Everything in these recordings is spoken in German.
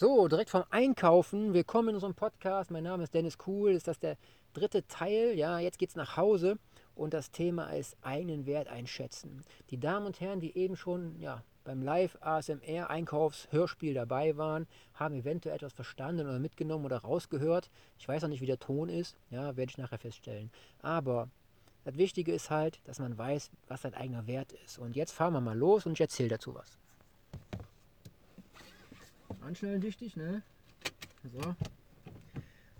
So, direkt vom Einkaufen. Willkommen in unserem Podcast. Mein Name ist Dennis Kuhl. Ist das der dritte Teil? Ja, jetzt geht's nach Hause und das Thema ist eigenen Wert einschätzen. Die Damen und Herren, die eben schon ja, beim Live ASMR Einkaufshörspiel dabei waren, haben eventuell etwas verstanden oder mitgenommen oder rausgehört. Ich weiß auch nicht, wie der Ton ist. Ja, werde ich nachher feststellen. Aber das Wichtige ist halt, dass man weiß, was sein eigener Wert ist. Und jetzt fahren wir mal los und ich erzähle dazu was. Anschnallen wichtig, ne? So.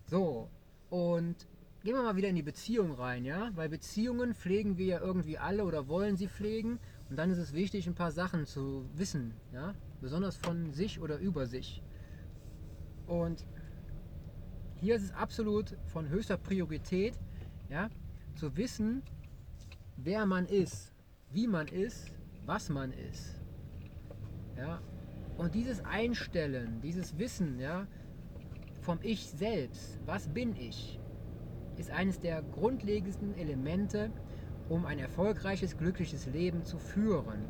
So, und gehen wir mal wieder in die Beziehung rein, ja? Weil Beziehungen pflegen wir ja irgendwie alle oder wollen sie pflegen. Und dann ist es wichtig, ein paar Sachen zu wissen, ja? Besonders von sich oder über sich. Und hier ist es absolut von höchster Priorität, ja? Zu wissen, wer man ist, wie man ist, was man ist. Ja, und dieses Einstellen, dieses Wissen ja, vom Ich selbst, was bin ich, ist eines der grundlegendsten Elemente, um ein erfolgreiches, glückliches Leben zu führen.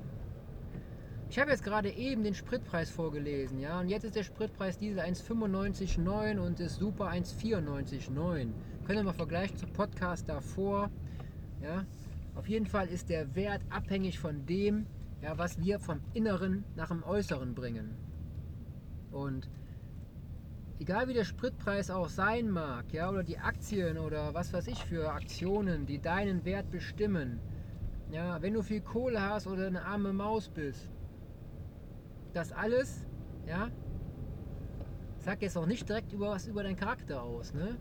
Ich habe jetzt gerade eben den Spritpreis vorgelesen, ja, und jetzt ist der Spritpreis Diesel 1,95,9 und ist Super 1,94,9. Können wir mal vergleichen zum Podcast davor, ja. Auf jeden Fall ist der Wert abhängig von dem, ja, was wir vom Inneren nach dem Äußeren bringen. Und egal wie der Spritpreis auch sein mag, ja, oder die Aktien oder was weiß ich für Aktionen, die deinen Wert bestimmen, ja, wenn du viel Kohle hast oder eine arme Maus bist, das alles, ja, sagt jetzt auch nicht direkt über was über deinen Charakter aus, ne?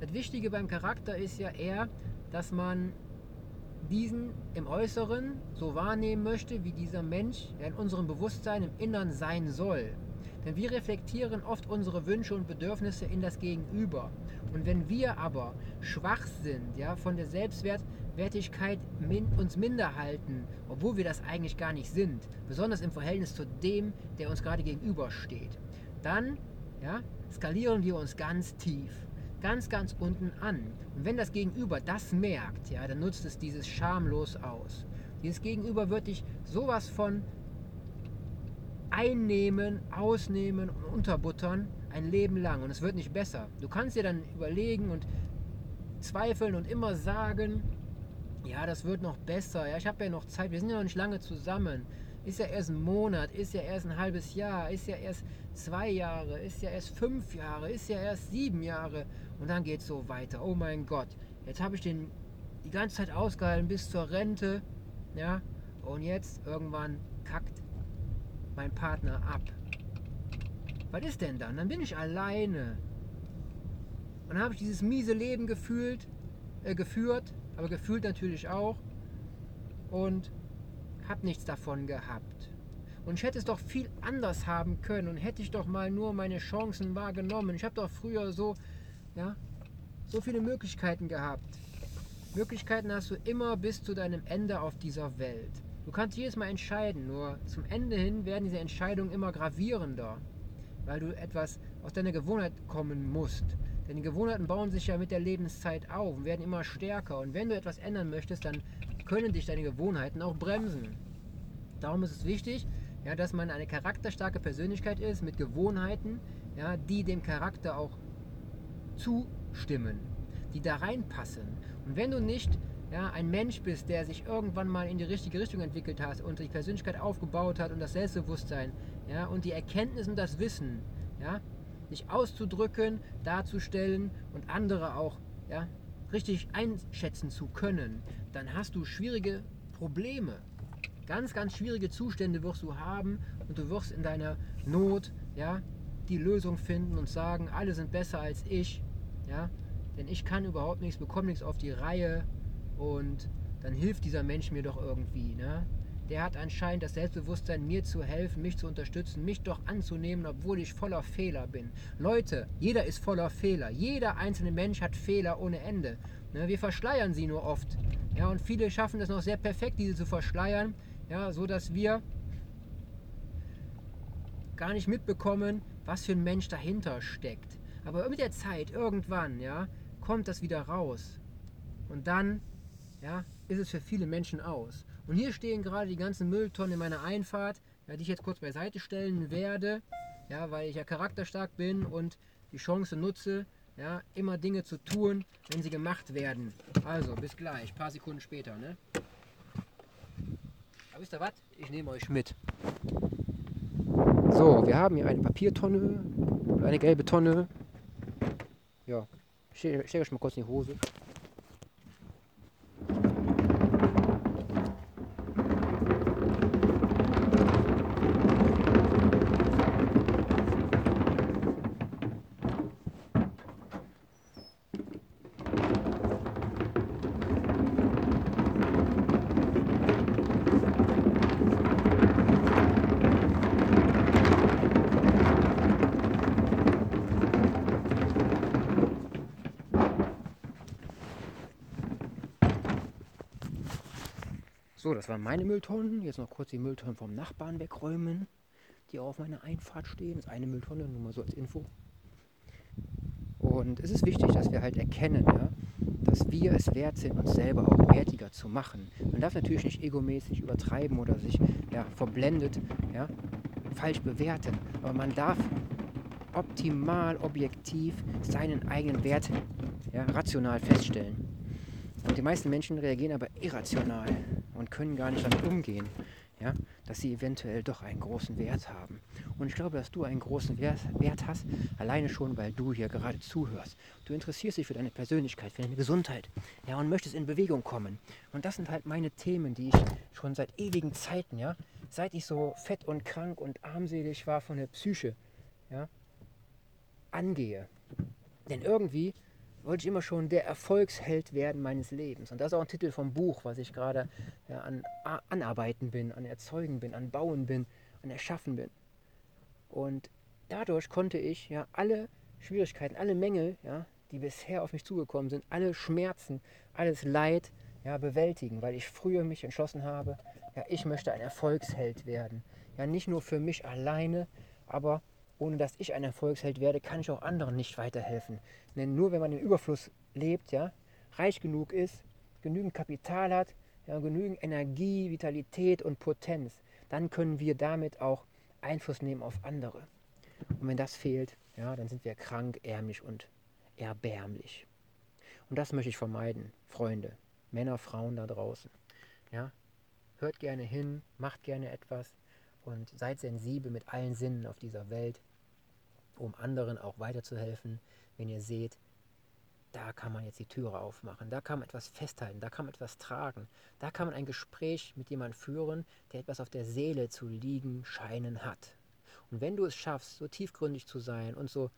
Das Wichtige beim Charakter ist ja eher, dass man diesen im Äußeren so wahrnehmen möchte, wie dieser Mensch in unserem Bewusstsein im Innern sein soll. Denn wir reflektieren oft unsere Wünsche und Bedürfnisse in das Gegenüber. Und wenn wir aber schwach sind, ja, von der Selbstwertigkeit min uns minder halten, obwohl wir das eigentlich gar nicht sind, besonders im Verhältnis zu dem, der uns gerade gegenübersteht, dann ja, skalieren wir uns ganz tief ganz, ganz unten an. Und wenn das Gegenüber das merkt, ja, dann nutzt es dieses schamlos aus. Dieses Gegenüber wird dich sowas von einnehmen, ausnehmen und unterbuttern ein Leben lang. Und es wird nicht besser. Du kannst dir dann überlegen und zweifeln und immer sagen, ja, das wird noch besser. Ja, ich habe ja noch Zeit. Wir sind ja noch nicht lange zusammen. Ist ja erst ein Monat, ist ja erst ein halbes Jahr, ist ja erst zwei Jahre, ist ja erst fünf Jahre, ist ja erst sieben Jahre. Und dann geht es so weiter. Oh mein Gott, jetzt habe ich den die ganze Zeit ausgehalten bis zur Rente. Ja, und jetzt irgendwann kackt mein Partner ab. Was ist denn dann? Dann bin ich alleine. Und dann habe ich dieses miese Leben gefühlt, äh, geführt, aber gefühlt natürlich auch. Und habe nichts davon gehabt. Und ich hätte es doch viel anders haben können und hätte ich doch mal nur meine Chancen wahrgenommen. Ich habe doch früher so, ja, so viele Möglichkeiten gehabt. Möglichkeiten hast du immer bis zu deinem Ende auf dieser Welt. Du kannst jedes Mal entscheiden, nur zum Ende hin werden diese Entscheidungen immer gravierender, weil du etwas aus deiner Gewohnheit kommen musst. Denn die Gewohnheiten bauen sich ja mit der Lebenszeit auf und werden immer stärker. Und wenn du etwas ändern möchtest, dann können dich deine Gewohnheiten auch bremsen. Darum ist es wichtig, ja, dass man eine charakterstarke Persönlichkeit ist mit Gewohnheiten, ja, die dem Charakter auch zustimmen, die da reinpassen. Und wenn du nicht ja, ein Mensch bist, der sich irgendwann mal in die richtige Richtung entwickelt hat und die Persönlichkeit aufgebaut hat und das Selbstbewusstsein ja, und die Erkenntnis und das Wissen, ja, dich auszudrücken, darzustellen und andere auch ja, richtig einschätzen zu können, dann hast du schwierige Probleme. Ganz, ganz schwierige Zustände wirst du haben und du wirst in deiner Not ja, die Lösung finden und sagen, alle sind besser als ich. Ja? Denn ich kann überhaupt nichts, bekomme nichts auf die Reihe und dann hilft dieser Mensch mir doch irgendwie. Ne? Der hat anscheinend das Selbstbewusstsein, mir zu helfen, mich zu unterstützen, mich doch anzunehmen, obwohl ich voller Fehler bin. Leute, jeder ist voller Fehler. Jeder einzelne Mensch hat Fehler ohne Ende. Ne, wir verschleiern sie nur oft. Ja, und viele schaffen es noch sehr perfekt, diese zu verschleiern, ja, so dass wir gar nicht mitbekommen, was für ein Mensch dahinter steckt. Aber mit der Zeit, irgendwann, ja, kommt das wieder raus. Und dann, ja, ist es für viele Menschen aus. Und hier stehen gerade die ganzen Mülltonnen in meiner Einfahrt, ja, die ich jetzt kurz beiseite stellen werde. ja, weil ich ja charakterstark bin und die Chance nutze, ja, immer Dinge zu tun, wenn sie gemacht werden. Also, bis gleich, ein paar Sekunden später, ne? Aber wisst ihr was? Ich nehme euch mit. So, wir haben hier eine Papiertonne, eine gelbe Tonne. Ja, stell, stell euch mal kurz in die Hose. So, das waren meine Mülltonnen. Jetzt noch kurz die Mülltonnen vom Nachbarn wegräumen, die auf meiner Einfahrt stehen. Das ist eine Mülltonne, nur mal so als Info. Und es ist wichtig, dass wir halt erkennen, ja, dass wir es wert sind, uns selber auch wertiger zu machen. Man darf natürlich nicht egomäßig übertreiben oder sich ja, verblendet ja, falsch bewerten, aber man darf optimal, objektiv seinen eigenen Wert ja, rational feststellen. Und die meisten Menschen reagieren aber irrational und können gar nicht damit umgehen, ja, dass sie eventuell doch einen großen Wert haben. Und ich glaube, dass du einen großen Wert, Wert hast, alleine schon, weil du hier gerade zuhörst. Du interessierst dich für deine Persönlichkeit, für deine Gesundheit ja, und möchtest in Bewegung kommen. Und das sind halt meine Themen, die ich schon seit ewigen Zeiten, ja, seit ich so fett und krank und armselig war von der Psyche, ja, angehe. Denn irgendwie wollte ich immer schon der Erfolgsheld werden meines Lebens. Und das ist auch ein Titel vom Buch, was ich gerade ja, an Anarbeiten bin, an Erzeugen bin, an Bauen bin, an Erschaffen bin. Und dadurch konnte ich ja alle Schwierigkeiten, alle Mängel, ja, die bisher auf mich zugekommen sind, alle Schmerzen, alles Leid ja, bewältigen, weil ich früher mich entschlossen habe, ja, ich möchte ein Erfolgsheld werden. Ja, nicht nur für mich alleine, aber ohne dass ich ein Erfolgsheld werde, kann ich auch anderen nicht weiterhelfen. Denn nur wenn man im Überfluss lebt, ja, reich genug ist, genügend Kapital hat, ja, genügend Energie, Vitalität und Potenz, dann können wir damit auch Einfluss nehmen auf andere. Und wenn das fehlt, ja, dann sind wir krank, ärmlich und erbärmlich. Und das möchte ich vermeiden, Freunde, Männer, Frauen da draußen. Ja, hört gerne hin, macht gerne etwas, und seid sensibel mit allen Sinnen auf dieser Welt, um anderen auch weiterzuhelfen, wenn ihr seht, da kann man jetzt die Türe aufmachen, da kann man etwas festhalten, da kann man etwas tragen, da kann man ein Gespräch mit jemandem führen, der etwas auf der Seele zu liegen scheinen hat. Und wenn du es schaffst, so tiefgründig zu sein und so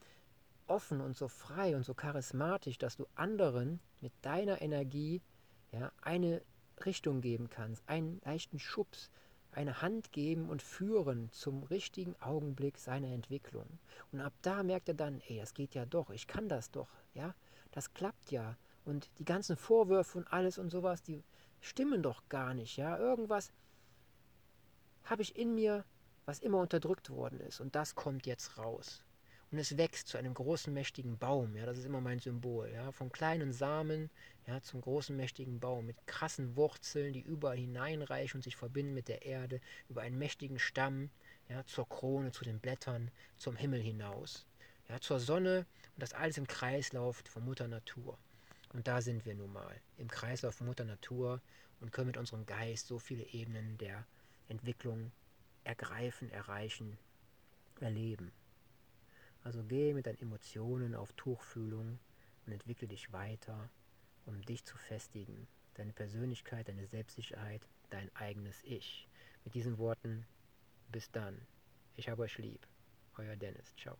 offen und so frei und so charismatisch, dass du anderen mit deiner Energie ja, eine Richtung geben kannst, einen leichten Schubs, eine Hand geben und führen zum richtigen Augenblick seiner Entwicklung. Und ab da merkt er dann, ey, das geht ja doch, ich kann das doch, ja, das klappt ja. Und die ganzen Vorwürfe und alles und sowas, die stimmen doch gar nicht, ja. Irgendwas habe ich in mir, was immer unterdrückt worden ist. Und das kommt jetzt raus und es wächst zu einem großen, mächtigen Baum. Ja, das ist immer mein Symbol. Ja, vom kleinen Samen ja, zum großen, mächtigen Baum mit krassen Wurzeln, die überall hineinreichen und sich verbinden mit der Erde, über einen mächtigen Stamm, ja, zur Krone, zu den Blättern, zum Himmel hinaus, ja, zur Sonne und das alles im Kreislauf von Mutter Natur. Und da sind wir nun mal, im Kreislauf von Mutter Natur und können mit unserem Geist so viele Ebenen der Entwicklung ergreifen, erreichen, erleben. Also geh mit deinen Emotionen auf Tuchfühlung und entwickle dich weiter, um dich zu festigen, deine Persönlichkeit, deine Selbstsicherheit, dein eigenes Ich. Mit diesen Worten, bis dann. Ich habe euch lieb. Euer Dennis. Ciao.